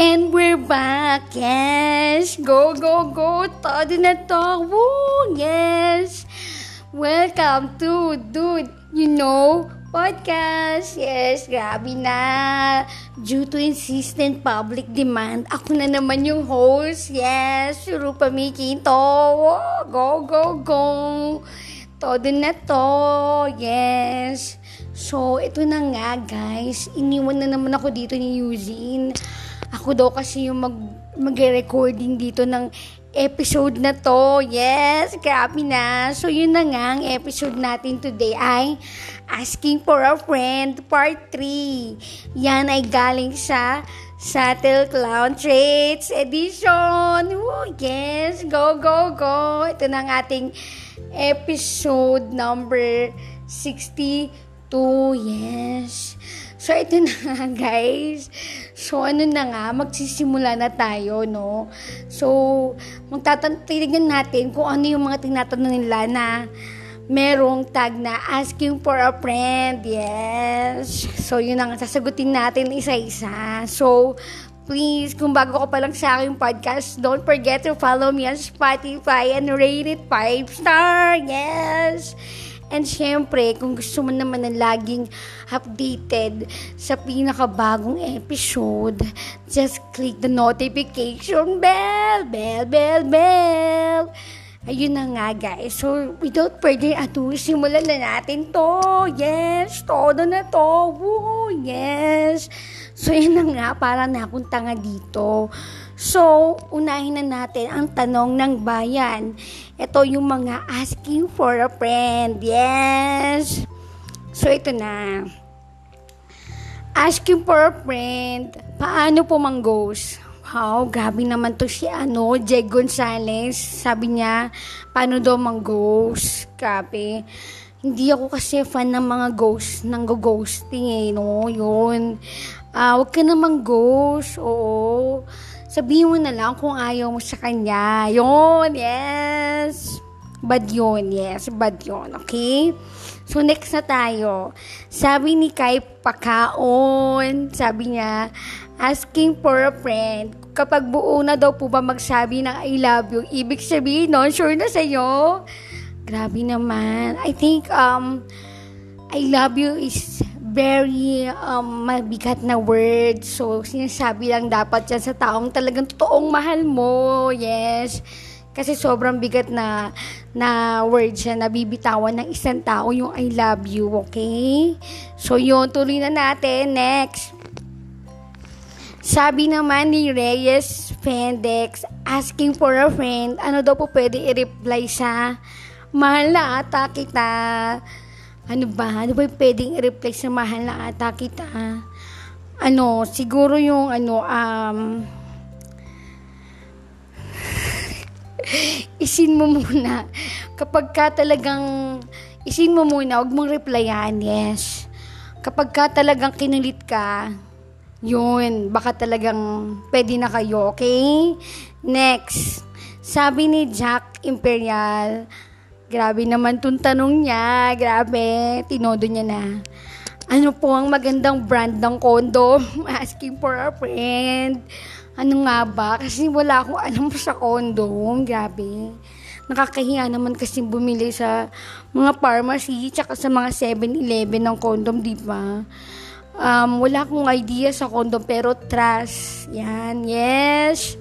And we're back. Yes. Go, go, go. Todo na to. Woo. Yes. Welcome to Dude, you know, podcast. Yes, grabe na. Due to insistent public demand, ako na naman yung host. Yes, Rupa Mikinto. Go, go, go. Todo na to. Yes. So, ito na nga, guys. Iniwan na naman ako dito ni Eugene. Ako daw kasi yung mag mag-recording dito ng episode na to. Yes, grabe na. So, yun na nga ang episode natin today ay Asking for a Friend Part 3. Yan ay galing sa Saddle Clown Traits Edition. Woo, yes, go, go, go. Ito na ang ating episode number 62. Yes. So, ito na guys. So, ano na nga, magsisimula na tayo, no? So, magtatantigan natin kung ano yung mga tinatanong nila na merong tag na asking for a friend. Yes. So, yun ang sasagutin natin isa-isa. So, please, kung bago ka pa lang sa aking podcast, don't forget to follow me on Spotify and rate it 5 star. Yes. And syempre, kung gusto mo naman na laging updated sa pinakabagong episode, just click the notification bell, bell, bell, bell. Ayun na nga guys. So, without further ado, simulan na natin to. Yes, todo na to. Woo, yes. So, yun na nga, para na akong dito. So, unahin na natin ang tanong ng bayan. Ito yung mga asking for a friend. Yes! So, ito na. Asking for a friend. Paano po manggos? Wow, grabe naman to si ano, Jeg Gonzales. Sabi niya, paano daw manggos? Grabe. Hindi ako kasi fan ng mga ghost, ng go-ghosting eh, no? Yun. Ah, uh, wag ka namang ghost. Oo sabihin mo na lang kung ayaw mo sa kanya. Yun, yes. Bad yun, yes. Bad yun, okay? So, next na tayo. Sabi ni Kai Pakaon, sabi niya, asking for a friend, kapag buo na daw po ba magsabi ng I love you, ibig sabihin no, sure na sa'yo? Grabe naman. I think, um, I love you is very um, mabigat na word. So, sinasabi lang dapat yan sa taong talagang totoong mahal mo. Yes. Kasi sobrang bigat na na word siya na bibitawan ng isang tao yung I love you, okay? So, yun, tuloy na natin. Next. Sabi naman ni Reyes Fendex, asking for a friend, ano daw po pwede i-reply sa mahal na ata kita ano ba? Ano ba yung pwedeng i-reply sa mahal na ata kita? Ano, siguro yung ano, um, isin mo muna. Kapag ka talagang, isin mo muna, huwag mong replyan, yes. Kapag ka talagang kinulit ka, yun, baka talagang pwede na kayo, okay? Next, sabi ni Jack Imperial, Grabe naman tong tanong niya. Grabe. Tinodo niya na. Ano po ang magandang brand ng condom? Asking for a friend. Ano nga ba? Kasi wala akong alam sa condom. Grabe. Nakakahiya naman kasi bumili sa mga pharmacy tsaka sa mga 7-Eleven ng condom, di ba? Um, wala akong idea sa condom pero trust. Yan. Yes.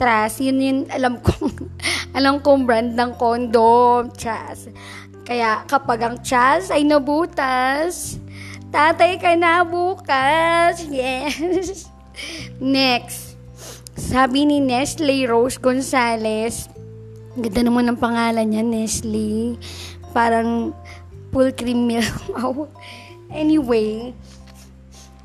Trust. Yun yun alam kong alam kong brand ng condom, Chas. Kaya kapag ang Chas ay nabutas, tatay ka na bukas. Yes. Next. Sabi ni Nestle Rose Gonzalez, ganda naman ng pangalan niya, Nestle. Parang full cream milk. anyway,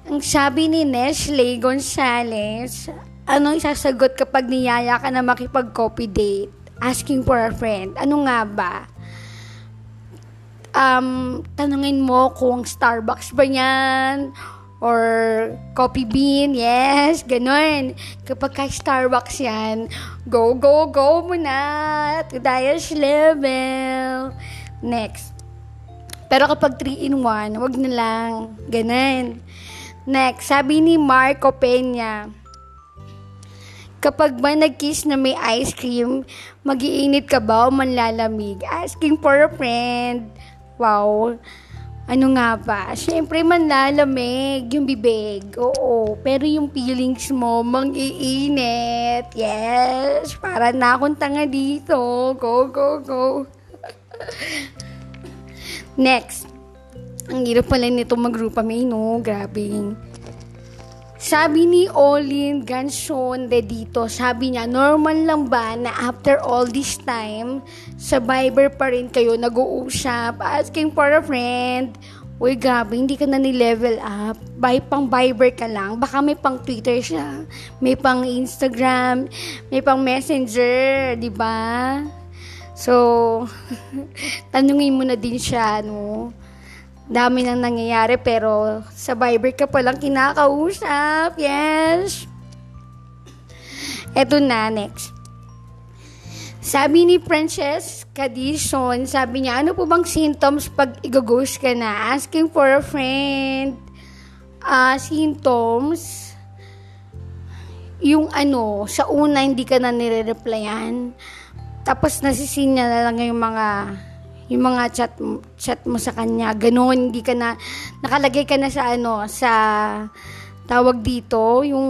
ang sabi ni Nestle Gonzalez, ano isasagot kapag niyaya ka na makipag-copy date? asking for a friend. Ano nga ba? Um, tanungin mo kung Starbucks ba yan or Coffee Bean, yes, ganun. Kapag ka Starbucks yan, go, go, go mo na to highest level. Next. Pero kapag 3 in 1, wag na lang. Ganun. Next, sabi ni Marco Peña, Kapag ba nag-kiss na may ice cream, magiinit ka ba o manlalamig? Asking for a friend. Wow. Ano nga ba? Siyempre, manlalamig yung bibig. Oo. Pero yung feelings mo, mang-iinit. Yes. Para na akong tanga dito. Go, go, go. Next. Ang hirap pala nito mag-group no? Grabe. Sabi ni Olin Ganson de dito, sabi niya, normal lang ba na after all this time, sa Viber pa rin kayo nag-uusap, asking for a friend, Uy, grabe, hindi ka na ni-level up. By pang Viber ka lang. Baka may pang Twitter siya. May pang Instagram. May pang Messenger. di ba? So, tanungin mo na din siya, no? Dami nang nangyayari pero sa Viber ka palang kinakausap. Yes. Eto na, next. Sabi ni Princess Cadison, sabi niya, ano po bang symptoms pag igaghost ka na? Asking for a friend. Uh, symptoms, yung ano, sa una hindi ka na nire-replyan. Tapos nasisinya na lang yung mga yung mga chat chat mo sa kanya ganoon hindi ka na nakalagay ka na sa ano sa tawag dito yung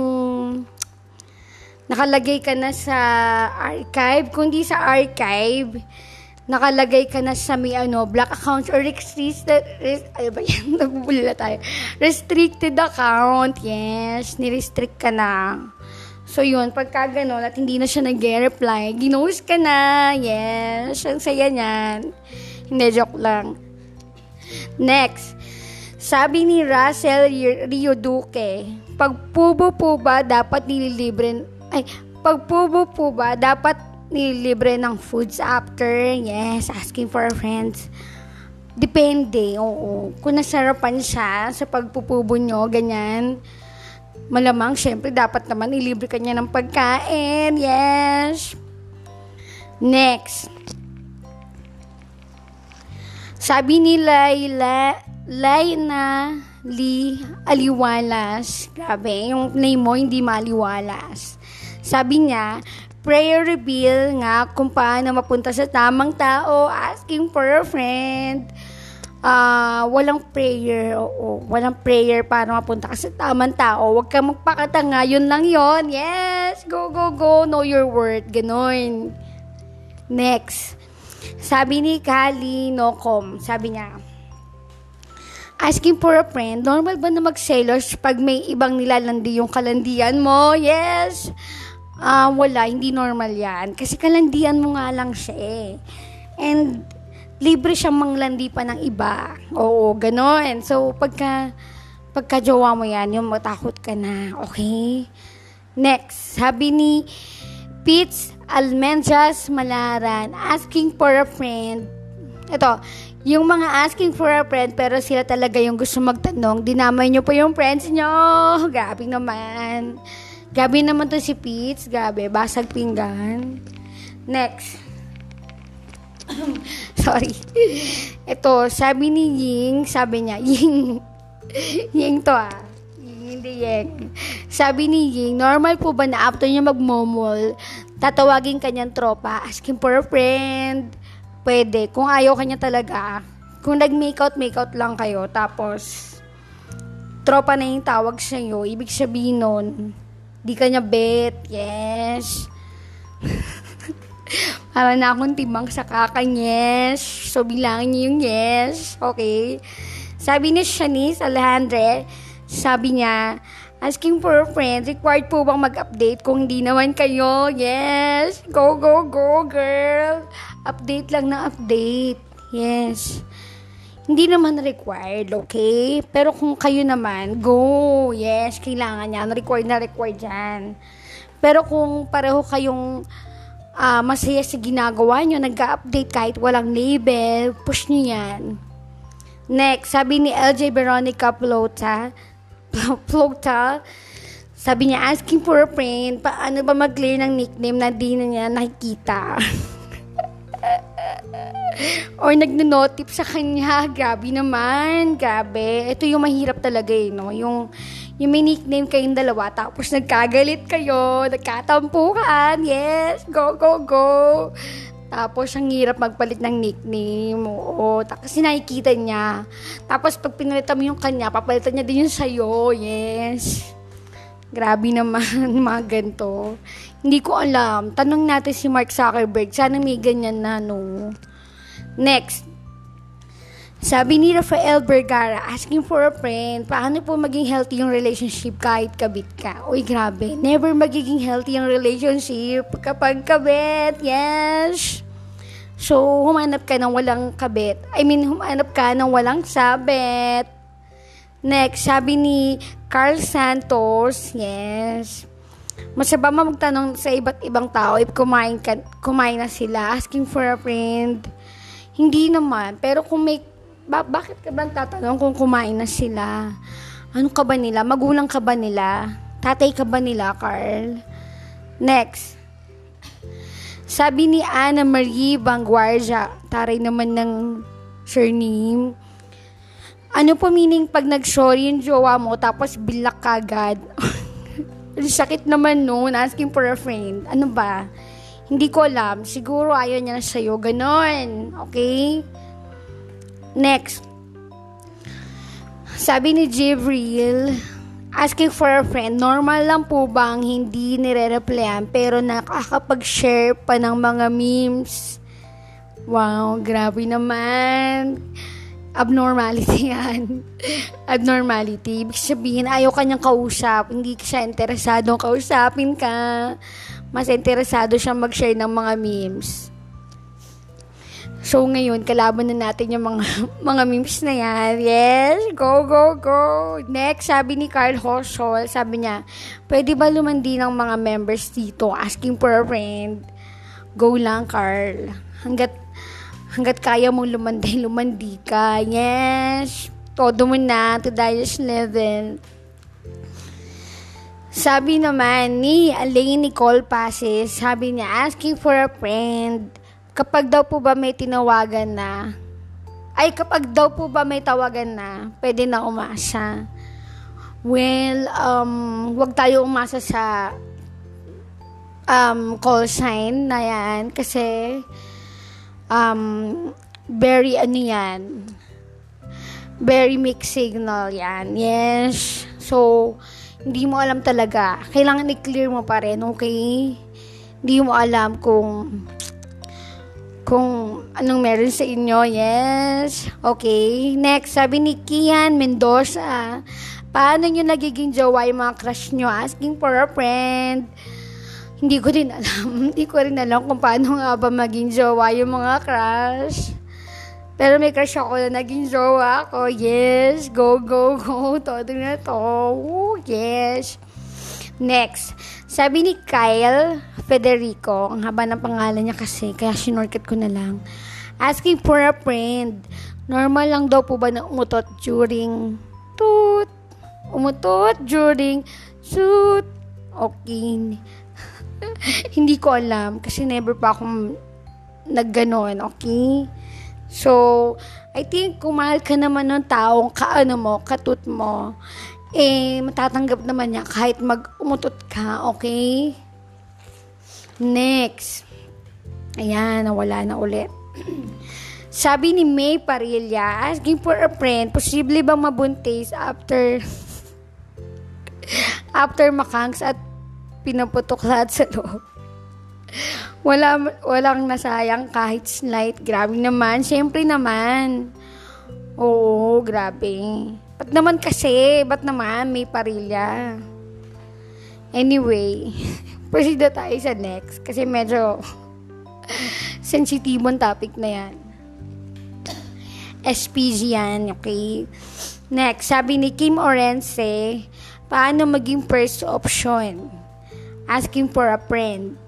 nakalagay ka na sa archive kundi sa archive nakalagay ka na sa may ano black accounts or restricted ay ba yan nagbubulila tayo restricted account yes ni-restrict ka na So, yun, pagka gano'n at hindi na siya nag-reply, ginost ka na. Yes, ang saya niyan. Hindi, joke lang. Next, sabi ni Russell Rio Duque, pagpubo po ba dapat nililibre, ay, pagpubo po ba dapat nililibre ng foods after? Yes, asking for friends. Depende, oo. Kung nasarapan siya sa pagpupubo nyo, ganyan, malamang, syempre, dapat naman ilibre ka niya ng pagkain. Yes. Next. Sabi ni Layla, Layna Li Aliwalas. Grabe, yung name mo hindi maliwalas. Sabi niya, prayer reveal nga kung paano mapunta sa tamang tao, asking for a friend. Uh, walang prayer, oo, walang prayer para mapunta ka sa tamang tao. Huwag kang magpakatanga, yun lang yon Yes, go, go, go, know your worth, ganon. Next. Sabi ni Kali Nocom, sabi niya, Asking for a friend, normal ba na mag-sellers pag may ibang nilalandi yung kalandian mo? Yes! Uh, wala, hindi normal yan. Kasi kalandian mo nga lang siya eh. And libre siyang manglandi pa ng iba. Oo, gano'n. So, pagka, pagka jowa mo yan, yung matakot ka na. Okay? Next, sabi ni Pete Almendras Malaran, asking for a friend. Ito, yung mga asking for a friend pero sila talaga yung gusto magtanong, dinamay nyo pa yung friends nyo. Grabe naman. Gabi naman to si Pete. Gabi, basag pinggan. Next. Sorry. Ito, sabi ni Ying, sabi niya, Ying, Ying to ah hindi Yeng. Sabi ni Ying, normal po ba na after niya magmomol, tatawagin kanyang tropa, asking for a friend? Pwede. Kung ayaw kanya talaga, kung nag-make out, make out lang kayo, tapos, tropa na yung tawag sa iyo, ibig sabihin nun, di kanya bet, yes. Para na akong timang sa kakang yes. So, bilangin niyo yung yes. Okay. Sabi ni Shanice Alejandre, sabi niya, asking for a friend, required po bang mag-update? Kung hindi naman kayo, yes, go, go, go, girl. Update lang na update. Yes. Hindi naman required, okay? Pero kung kayo naman, go. Yes, kailangan yan. Required na required yan. Pero kung pareho kayong uh, masaya sa ginagawa nyo, nag-update kahit walang label, push nyo yan. Next, sabi ni LJ Veronica Plota, Plota, sabi niya, asking for a friend, paano ba mag-clear ng nickname na di na niya nakikita? Or nagno-notif sa kanya, grabe naman, grabe. Ito yung mahirap talaga eh, no? Yung, Yung may nickname kayong dalawa, tapos nagkagalit kayo, nagkatampukan, yes, go, go, go. Tapos, ang hirap magpalit ng nickname. Oo, kasi nakikita niya. Tapos, pag pinalitan mo yung kanya, papalitan niya din yung sa'yo. Yes. Grabe naman, mga ganito. Hindi ko alam. Tanong natin si Mark Zuckerberg. Sana may ganyan na, no? Next. Sabi ni Rafael Vergara, asking for a friend, paano po maging healthy yung relationship kahit kabit ka? Uy, grabe. Never magiging healthy yung relationship kapag kabit. Yes. So, humanap ka ng walang kabit. I mean, humanap ka ng walang sabit. Next, sabi ni Carl Santos, yes. Masaba magtanong sa iba't ibang tao if kumain, ka, kumain na sila, asking for a friend. Hindi naman. Pero kung may ba, bakit ka ba tatanong kung kumain na sila? Ano ka ba nila? Magulang ka ba nila? Tatay ka ba nila, Carl? Next. Sabi ni Ana Marie Vanguardia, taray naman ng surname. Ano po meaning pag nag-sorry yung jowa mo tapos bilak ka agad? Sakit naman no, asking for a friend. Ano ba? Hindi ko alam. Siguro ayaw niya na sa'yo. Ganon. Okay? Next. Sabi ni Jibril, asking for a friend, normal lang po bang hindi nire-replyan pero nakakapag-share pa ng mga memes? Wow, grabe naman. Abnormality yan. Abnormality. Ibig sabihin, ayaw kanyang kausap. Hindi siya interesado kausapin ka. Mas interesado siya mag-share ng mga memes. So, ngayon, kalaban na natin yung mga, mga memes na yan. Yes, go, go, go. Next, sabi ni Carl Hosol, sabi niya, pwede ba lumandi ng mga members dito asking for a friend? Go lang, Carl. Hanggat, hanggat kaya mong lumandi, lumandi ka. Yes, todo mo na to highest level. Sabi naman ni Elaine Nicole Pases, sabi niya, asking for a friend kapag daw po ba may tinawagan na, ay kapag daw po ba may tawagan na, pwede na umasa. Well, um, wag tayo umasa sa um, call sign na yan kasi um, very ano yan, very mixed signal yan. Yes. So, hindi mo alam talaga. Kailangan i-clear mo pa rin, okay? Hindi mo alam kung kung anong meron sa inyo. Yes. Okay. Next, sabi ni Kian Mendoza. Paano nyo nagiging jowa yung mga crush nyo? Asking for a friend. Hindi ko din alam. Hindi ko rin alam kung paano nga ba maging jowa yung mga crush. Pero may crush ako na naging jowa ko. Yes. Go, go, go. Todo na to. Ooh, yes. Next. Sabi ni Kyle Federico, ang haba ng pangalan niya kasi, kaya sinorket ko na lang. Asking for a friend. Normal lang daw po ba na umutot during toot? Umutot during shoot? Okay. Hindi ko alam kasi never pa akong nagganon, okay? So, I think kung mahal ka naman ng taong kaano mo, katut mo, eh, matatanggap naman niya kahit mag-umutot ka, okay? Next. Ayan, nawala na ulit. Sabi ni May Parilla, asking for a friend, posible bang mabuntis after after makangs at pinaputok lahat sa loob? Wala, walang nasayang kahit slight. Grabe naman. Siyempre naman. Oo, grabe. Ba't naman kasi? Ba't naman may parilya? Anyway, proceed na tayo sa next. Kasi medyo sensitibong topic na yan. SPG yan, okay? Next, sabi ni Kim Orense, paano maging first option? Asking for a friend.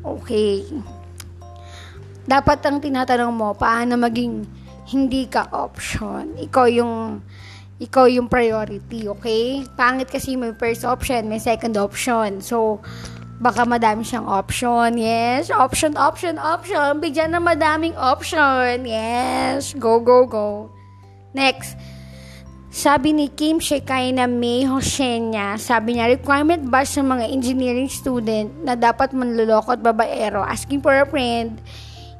Okay. Dapat ang tinatanong mo, paano maging hindi ka option? Ikaw yung ikaw yung priority, okay? Pangit kasi may first option, may second option. So, baka madami siyang option. Yes, option, option, option. Bigyan na madaming option. Yes, go, go, go. Next. Sabi ni Kim Shekay na May Hoshenya, sabi niya, requirement ba sa mga engineering student na dapat manluloko at babaero? Asking for a friend.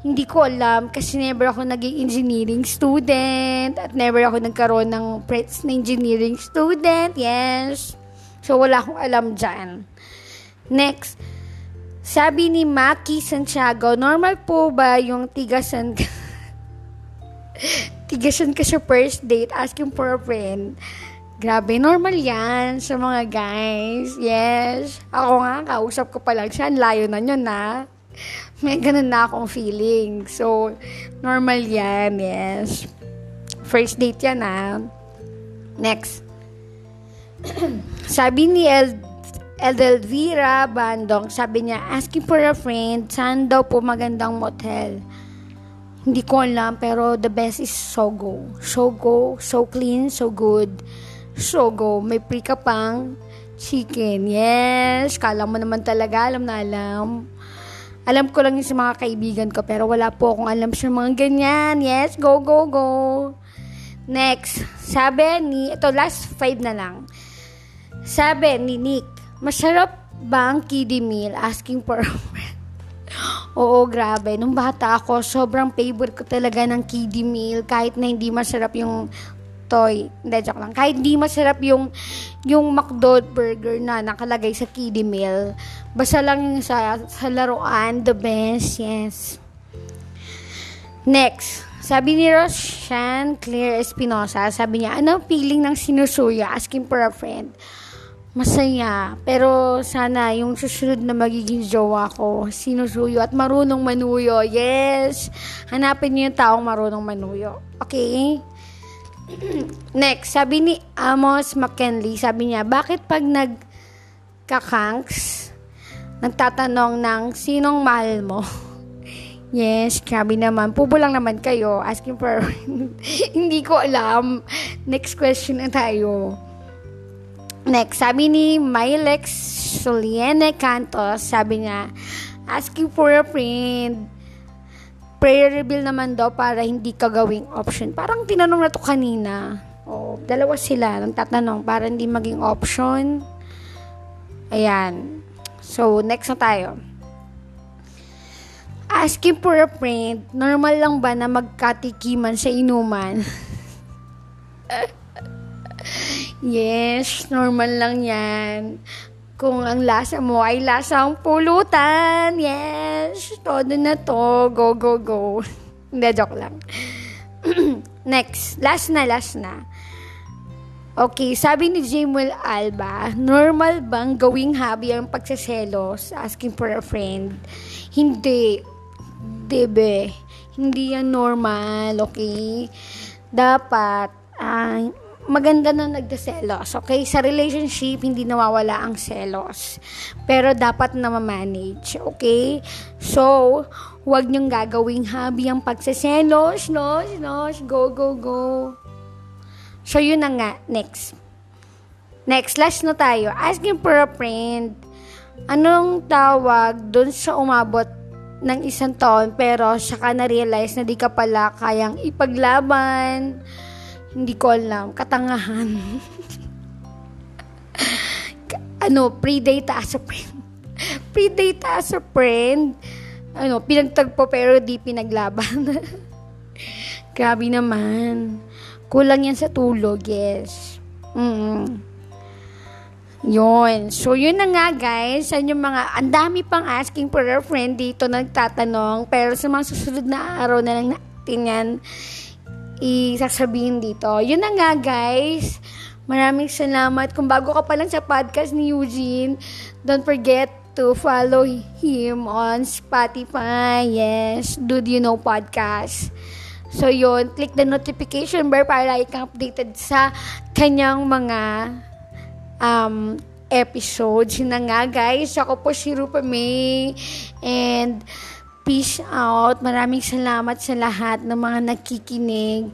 Hindi ko alam kasi never ako naging engineering student at never ako nagkaroon ng friends na engineering student. Yes. So, wala akong alam dyan. Next. Sabi ni Maki Santiago, normal po ba yung tigasan tigasan ka sa first date, asking for a friend. Grabe, normal yan sa mga guys. Yes. Ako nga, kausap ko pa lang siya. Layo na yun, na. May ganun na akong feeling. So, normal yan, yes. First date yan, ha. Next. sabi ni El Edelvira Bandong, sabi niya, asking for a friend, saan daw po magandang motel? Hindi ko alam, pero the best is Sogo. Sogo, so clean, so good. Sogo, may pre pang chicken. Yes, kala mo naman talaga, alam na alam. Alam ko lang yung sa mga kaibigan ko, pero wala po akong alam sa mga ganyan. Yes, go, go, go. Next, sabi ni, ito last five na lang. Sabi ni Nick, masarap ba ang kiddie meal? Asking for. Oo, grabe. Nung bata ako, sobrang favorite ko talaga ng kiddie meal. Kahit na hindi masarap yung toy. Hindi, joke lang. Kahit hindi masarap yung, yung McDo burger na nakalagay sa kiddie meal. Basta lang yung sa, sa laruan, the best, yes. Next, sabi ni Roshan Claire Espinosa, sabi niya, ano feeling ng sinusuya asking for a friend? masaya. Pero sana yung susunod na magiging jowa ko, sinusuyo at marunong manuyo. Yes! Hanapin niyo yung taong marunong manuyo. Okay? Next, sabi ni Amos McKinley, sabi niya, bakit pag nagkakanks, nagtatanong ng sinong mahal mo? Yes, grabe naman. Pubo lang naman kayo. Asking for... Hindi ko alam. Next question na tayo. Next, sabi ni Milex Soliene Cantos, sabi niya, asking for a friend, prayer reveal naman daw para hindi ka gawing option. Parang tinanong na to kanina. Oh, dalawa sila nang tatanong para hindi maging option. Ayan. So, next na tayo. Asking for a friend, normal lang ba na magkatikiman sa inuman? Yes, normal lang yan. Kung ang lasa mo ay lasang pulutan, yes, todo na to, go, go, go. Hindi, joke lang. Next, last na, last na. Okay, sabi ni Jamuel Alba, normal bang gawing hobby ang pagsaselos, asking for a friend? Hindi. Debe. Hindi yan normal, okay? Dapat, uh, maganda na nagdaselos. Okay? Sa relationship, hindi nawawala ang selos. Pero dapat na ma-manage. Okay? So, huwag niyong gagawing hobby ang pagsaselos. No? No? Go, go, go. So, yun na nga. Next. Next, last na tayo. Asking for a friend. Anong tawag dun sa umabot ng isang taon pero siya ka na-realize na di ka pala kayang ipaglaban hindi ko alam. Katangahan. ano, pre-date as a friend. pre-date as a friend. Ano, pinagtagpo pero di pinaglaban. Grabe naman. Kulang yan sa tulog, yes. Mm. Yun. So, yun na nga, guys. Yan yung mga, ang dami pang asking for a friend dito nagtatanong. Pero sa mga susunod na araw na lang natin yan, isasabihin dito. Yun na nga guys. Maraming salamat. Kung bago ka pa lang sa podcast ni Eugene, don't forget to follow him on Spotify. Yes, Dude You Know Podcast. So yun, click the notification bell para ikaw updated sa kanyang mga um, episodes. Yun na nga guys, ako po si Rupa May and Peace out. Maraming salamat sa lahat ng mga nakikinig.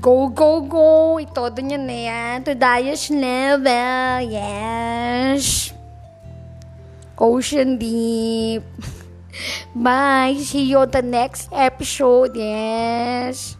Go, go, go! Ito doon yan na yan. To highest level. Yes. Ocean Deep. Bye. See you on the next episode. Yes.